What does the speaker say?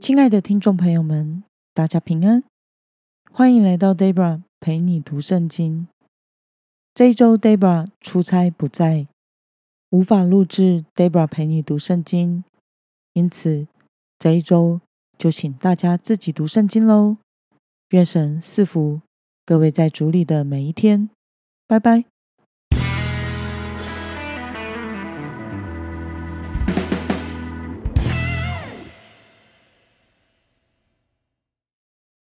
亲爱的听众朋友们，大家平安，欢迎来到 Debra 陪你读圣经。这一周 Debra 出差不在，无法录制 Debra 陪你读圣经，因此这一周就请大家自己读圣经喽。愿神赐福，各位在主里的每一天，拜拜。